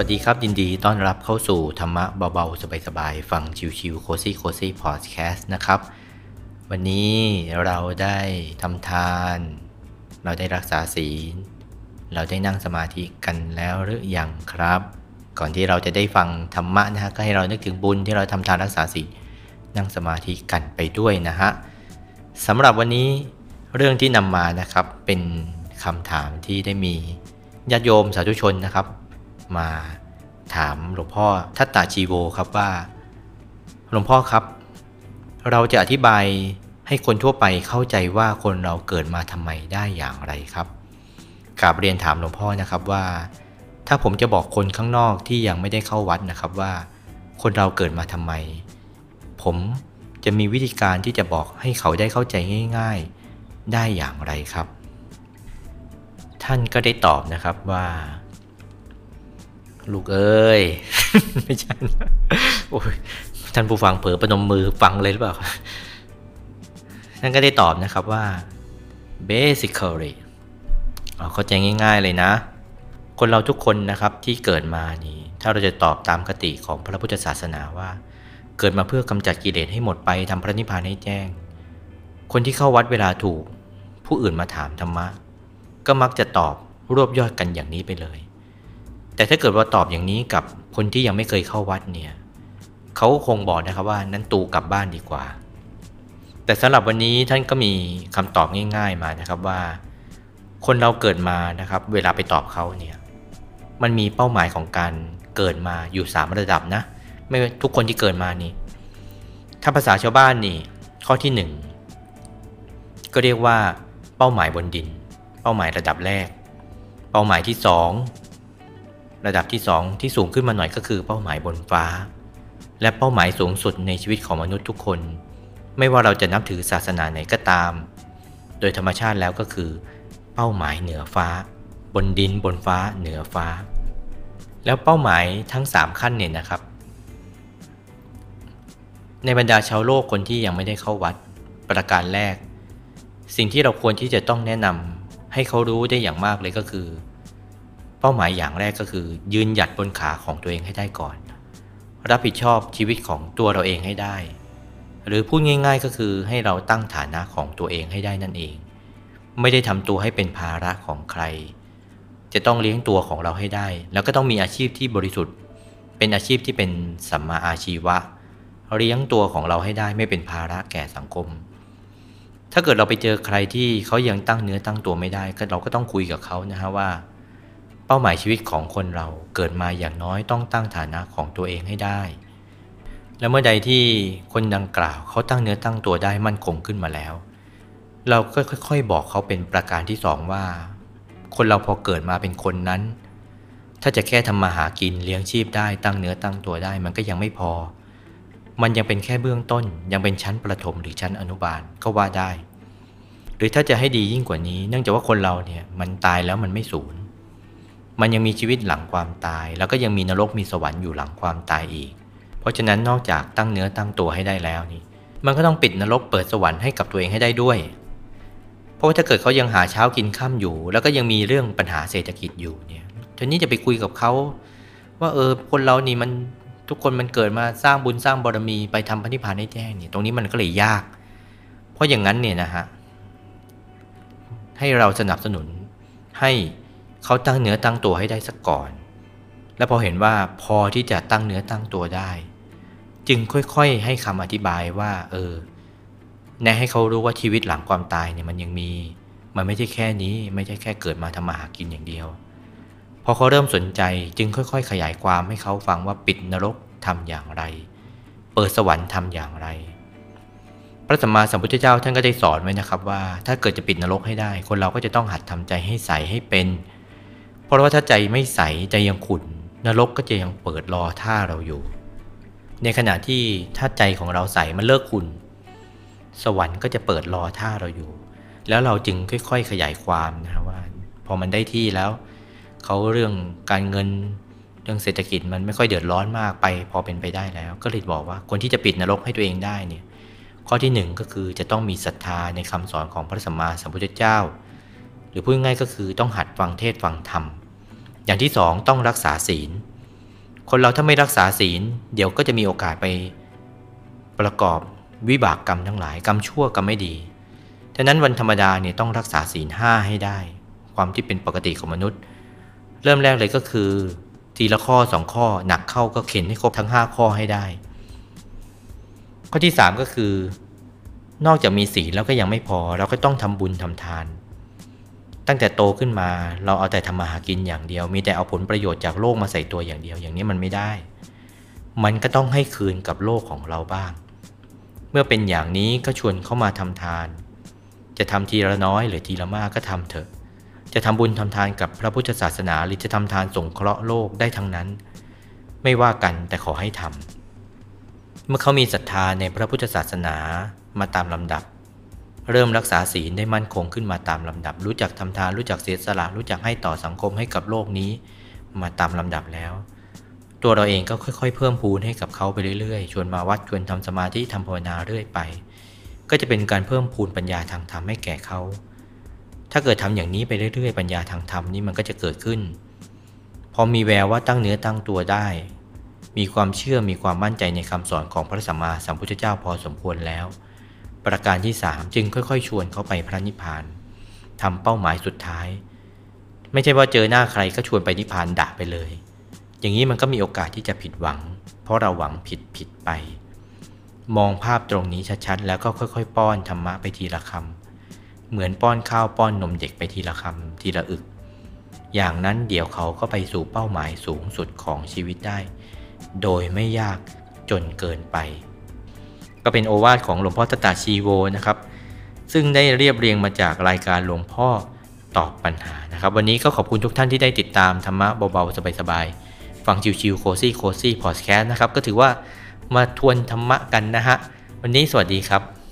วัสดีครับ ยินดีต้อนรับเข้าสู่ธรรมะเบา ๆ สบาย ๆ ฟังชิวๆโคซี่โคซี่พอดแคสต์นะครับ วันนี้เราได้ทำทาน เราได้รักษาศีล เราได้นั่งสมาธิกันแล้วหรือยังครับ ก่อนที่เราจะได้ฟังธรรมะนะฮะก็ให้เรานึกถึงบุญที่เราทำทานรักษาศีลนั่งสมาธิกันไปด้วยนะฮะสำหรับวันนี้เรื่องที่นำมานะครับเป็นคำถามที่ได้มีญาติโยมสาธุชนนะครับ มาถามหลวงพ่อทัตตาชีโวครับว่า หลวงพ่อครับ เราจะอธิบายให้คนทั่วไปเข้าใจว่าคนเราเกิดมาทำไมได้อย่างไรครับกราบเรียนถามหลวงพ่อนะครับว่า ถ้าผมจะบอกคนข้างนอกที่ยังไม่ได้เข้าวัดนะครับว่า คนเราเกิดมาทำไม ผมจะมีวิธีการที่จะบอกให้เขาได้เข้าใจง่าย ๆได้อย่างไรครับ ท่านก็ได้ตอบนะครับว่า ลูกเอ้ยไม่ใช่โอ้ยท่านผู้ฟังเผลอประนมมือฟังเลยหรือเปล่าท่านก็ได้ตอบนะครับว่า basically เข้าใจง่าย ๆเลยนะ คนเราทุกคนนะครับที่เกิดมานี่ ถ้าเราจะตอบตามคติของพระพุทธศาสนาว่า เกิดมาเพื่อกำจัดกิเลสให้หมดไปทำพระนิพพานให้แจ้ง คนที่เข้าวัดเวลาถูก ผู้อื่นมาถามธรรมะ ก็มักจะตอบรวบยอดกันอย่างนี้ไปเลย แต่ถ้าเกิดว่าตอบอย่างนี้กับคนที่ยังไม่เคยเข้าวัดเนี่ยเขาคงบอกนะครับว่านั้นตูกลับบ้านดีกว่า แต่สำหรับวันนี้ท่านก็มีคำตอบง่าย ๆมานะครับว่า คนเราเกิดมานะครับ เวลาไปตอบเขาเนี่ยมันมีเป้าหมายของการเกิดมาอยู่สามระดับนะ ไม่ทุกคนที่เกิดมานี่ ถ้าภาษาชาวบ้านนี่ข้อที่หนึ่งก็เรียกว่า เป้าหมายบนดิน เป้าหมายระดับแรก เป้าหมายที่สอง ระดับที่ 2 ที่สูงขึ้นมาหน่อยก็คือเป้าหมายบนฟ้า และเป้าหมายสูงสุดในชีวิตของมนุษย์ทุกคน ไม่ว่าเราจะนับถือศาสนาไหนก็ตาม โดยธรรมชาติแล้วก็คือ เป้าหมายเหนือฟ้า บนดินบนฟ้าเหนือฟ้า แล้วเป้าหมายทั้ง 3 ขั้นเนี่ยนะครับ ในบรรดาชาวโลกคนที่ยังไม่ได้เข้าวัดประการแรก สิ่งที่เราควรที่จะต้องแนะนำให้เขารู้ได้อย่างมากเลยก็คือ เป้าหมายอย่างแรกก็คือ ยืนหยัดบนขาของตัวเองให้ได้ก่อน รับผิดชอบชีวิตของตัวเราเองให้ได้ หรือพูดง่าย ๆ ก็คือให้เราตั้งฐานะของตัวเองให้ได้นั่นเอง ไม่ได้ทำตัวให้เป็นภาระของใคร จะต้องเลี้ยงตัวของเราให้ได้ แล้วก็ต้องมีอาชีพที่บริสุทธิ์ เป็นอาชีพที่เป็นสัมมาอาชีวะ เลี้ยงตัวของเราให้ได้ไม่เป็นภาระแก่สังคมถ้าเกิดเราไปเจอใครที่เขายังตั้งเนื้อตั้งตัวไม่ได้ ก็เราก็ต้องคุยกับเขานะฮะว่า เป้าหมายชีวิตของคนเราเกิดมาอย่างน้อยต้องตั้งฐานะของตัวเองให้ได้ และเมื่อใดที่คนดังกล่าวเขาตั้งเนื้อตั้งตัวได้มั่นคงขึ้นมาแล้ว เราก็ค่อย ๆ บอกเขาเป็นประการที่สองว่า คนเราพอเกิดมาเป็นคนนั้น ถ้าจะแค่ทำมาหากินเลี้ยงชีพได้ตั้งเนื้อตั้งตัวได้มันก็ยังไม่พอ มันยังเป็นแค่เบื้องต้น ยังเป็นชั้นประถมหรือชั้นอนุบาลก็ว่าได้ หรือถ้าจะให้ดียิ่งกว่านี้ เนื่องจากว่าคนเราเนี่ยมันตายแล้วมันไม่สูญ มันยังมีชีวิตหลังความตาย แล้วก็ยังมีนรกมีสวรรค์อยู่หลังความตายอีก เพราะฉะนั้นนอกจากตั้งเนื้อตั้งตัวให้ได้แล้วนี่ มันก็ต้องปิดนรกเปิดสวรรค์ให้กับตัวเองให้ได้ด้วย เพราะว่าถ้าเกิดเขายังหาเช้ากินข้าอยู่ แล้วก็ยังมีเรื่องปัญหาเศรษฐกิจอยู่เนี่ยทีนี้จะไปคุยกับเขาว่าเออคนเรานี่มันทุกคนมันเกิดมาสร้างบุญสร้างบารมีไปทำพระนิพพานให้แจ้งเนี่ยตรงนี้มันก็เลยยาก เพราะอย่างนั้นเนี่ยนะฮะให้เราสนับสนุนให้ เขาตั้งเนื้อตั้งตัวให้ได้สักก่อน แล้วพอเห็นว่าพอที่จะตั้งเนื้อตั้งตัวได้ จึงค่อยๆ ให้คำอธิบายว่า เออแนะให้เขารู้ว่าชีวิตหลังความตายเนี่ยมันยังมี มันไม่ใช่แค่นี้ไม่ใช่แค่เกิดมาทำมาหากินอย่างเดียว พอเขาเริ่มสนใจจึงค่อย ๆ ขยายความให้เขาฟังว่าปิดนรกทำอย่างไร เปิดสวรรค์ทำอย่างไร พระสัมมาสัมพุทธเจ้าท่านก็ได้สอนไว้นะครับว่า ถ้าเกิดจะปิดนรกให้ได้ คนเราก็จะต้องหัดทำใจให้ใสให้เป็น ราะว่าถ้าใจไม่ใสใจยังขุ่นนรกก็จะยังเปิดรอท่าเราอยู่ ในขณะที่ถ้าใจของเราใสมันเลิกขุ่นสวรรค์ก็จะเปิดรอท่าเราอยู่ แล้วเราจึงค่อย ๆ ขยายความนะว่า พอมันได้ที่แล้วเขาเรื่องการเงินเรื่องเศรษฐกิจมันไม่ค่อยเดือดร้อนมากไป พอเป็นไปได้แล้ว ก็เลยบอกว่าคนที่จะปิดนรกให้ตัวเองได้เนี่ยข้อที่หนึ่งก็คือจะต้องมีศรัทธาในคำสอนของพระสัมมาสัมพุทธเจ้า หรือพูดง่ายก็คือต้องหัดฟังเทศฟังธรรม อย่างที่สองต้องรักษาศีล คนเราถ้าไม่รักษาศีล เดี๋ยวก็จะมีโอกาสไปประกอบวิบากกรรมทั้งหลายกรรมชั่วกรรมไม่ดีฉะนั้นวันธรรมดาเนี่ยต้องรักษาศีลห้าให้ได้ ความที่เป็นปกติของมนุษย์ เริ่มแรกเลยก็คือ ทีละข้อสองข้อหนักเข้าก็เข็นให้ครบทั้งห้าข้อให้ได้ ข้อที่สามก็คือ นอกจากมีศีลแล้วก็ยังไม่พอเราก็ต้องทำบุญทำทาน ตั้งแต่โตขึ้นมาเราเอาแต่ทำมาหากินอย่างเดียว มีแต่เอาผลประโยชน์จากโลกมาใส่ตัวอย่างเดียว อย่างนี้มันไม่ได้ มันก็ต้องให้คืนกับโลกของเราบ้าง เมื่อเป็นอย่างนี้ก็ชวนเข้ามาทำทาน จะทำทีละน้อยหรือทีละมากก็ทำเถอะ จะทำบุญทำทานกับพระพุทธศาสนาหรือจะทำทานสงเคราะห์โลกได้ทั้งนั้น ไม่ว่ากันแต่ขอให้ทำเมื่อเขามีศรัทธาในพระพุทธศาสนามาตามลำดับ เริ่มรักษาศีลได้มั่นคงขึ้นมาตามลำดับ รู้จักทำทานรู้จักเสียสละรู้จักให้ต่อสังคมให้กับโลกนี้ มาตามลำดับแล้ว ตัวเราเองก็ค่อย ๆ เพิ่มพูนให้กับเขาไปเรื่อยๆ ชวนมาวัดชวนทำสมาธิทำภาวนาเรื่อยไป ก็จะเป็นการเพิ่มพูนปัญญาทางธรรมให้แก่เขา ถ้าเกิดทำอย่างนี้ไปเรื่อยๆ ปัญญาทางธรรมนี่มันก็จะเกิดขึ้น พอมีแววว่าตั้งเนื้อตั้งตัวได้ มีความเชื่อมีความมั่นใจในคำสอนของพระสัมมาสัมพุทธเจ้าพอสมควรแล้ว ประการที่สามจึงค่อยๆ ชวนเขาไปพระนิพพานทำเป้าหมายสุดท้าย ไม่ใช่ว่าเจอหน้าใครก็ชวนไปนิพพานด่าไปเลย อย่างนี้มันก็มีโอกาสที่จะผิดหวัง เพราะเราหวังผิดผิดไป มองภาพตรงนี้ชัดๆ แล้วก็ค่อยๆ ป้อนธรรมะไปทีละคำเหมือนป้อนข้าวป้อนนมเด็กไปทีละคำทีละอึก อย่างนั้นเดี๋ยวเขาก็ไปสู่เป้าหมายสูงสุดของชีวิตได้ โดยไม่ยากจนเกินไป ก็เป็นโอวาทของหลวงพ่อตตาชีโวนะครับ ซึ่งได้เรียบเรียงมาจากรายการหลวงพ่อตอบปัญหานะครับ วันนี้ก็ขอบคุณทุกท่านที่ได้ติดตามธรรมะเบาๆสบายๆฟังชิวๆ cozy cozy พอดแคสต์นะครับ ก็ถือว่ามาทวนธรรมะกันนะฮะ วันนี้สวัสดีครับ